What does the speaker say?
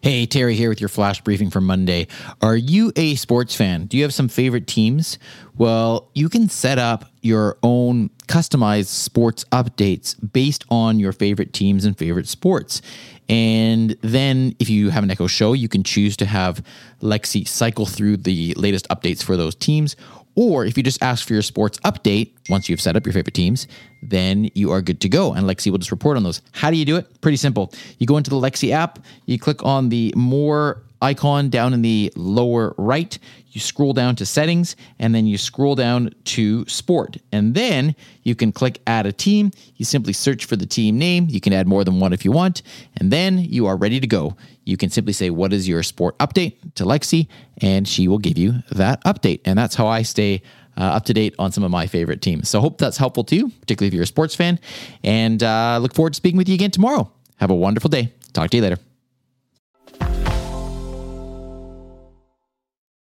Hey, Terry here with your flash briefing for Monday. Are you a sports fan? Do you have some favorite teams? Well, you can set up your own customized sports updates based on your favorite teams and favorite sports. And then, if you have an Echo Show, you can choose to have Alexa cycle through the latest updates for those teams. Or if you just ask for your sports update once you've set up your favorite teams, then you are good to go. And Alexa will just report on those. How do you do it? Pretty simple. You go into the Alexa app, you click on the more icon down in the lower right. You scroll down to settings and then you scroll down to sport. And then you can click add a team. You simply search for the team name. You can add more than one if you want. And then you are ready to go. You can simply say, What is your sport update to Alexa? And she will give you that update. And that's how I stay. Uh, up to date on some of my favorite teams. So, hope that's helpful to you, particularly if you're a sports fan. And uh, look forward to speaking with you again tomorrow. Have a wonderful day. Talk to you later.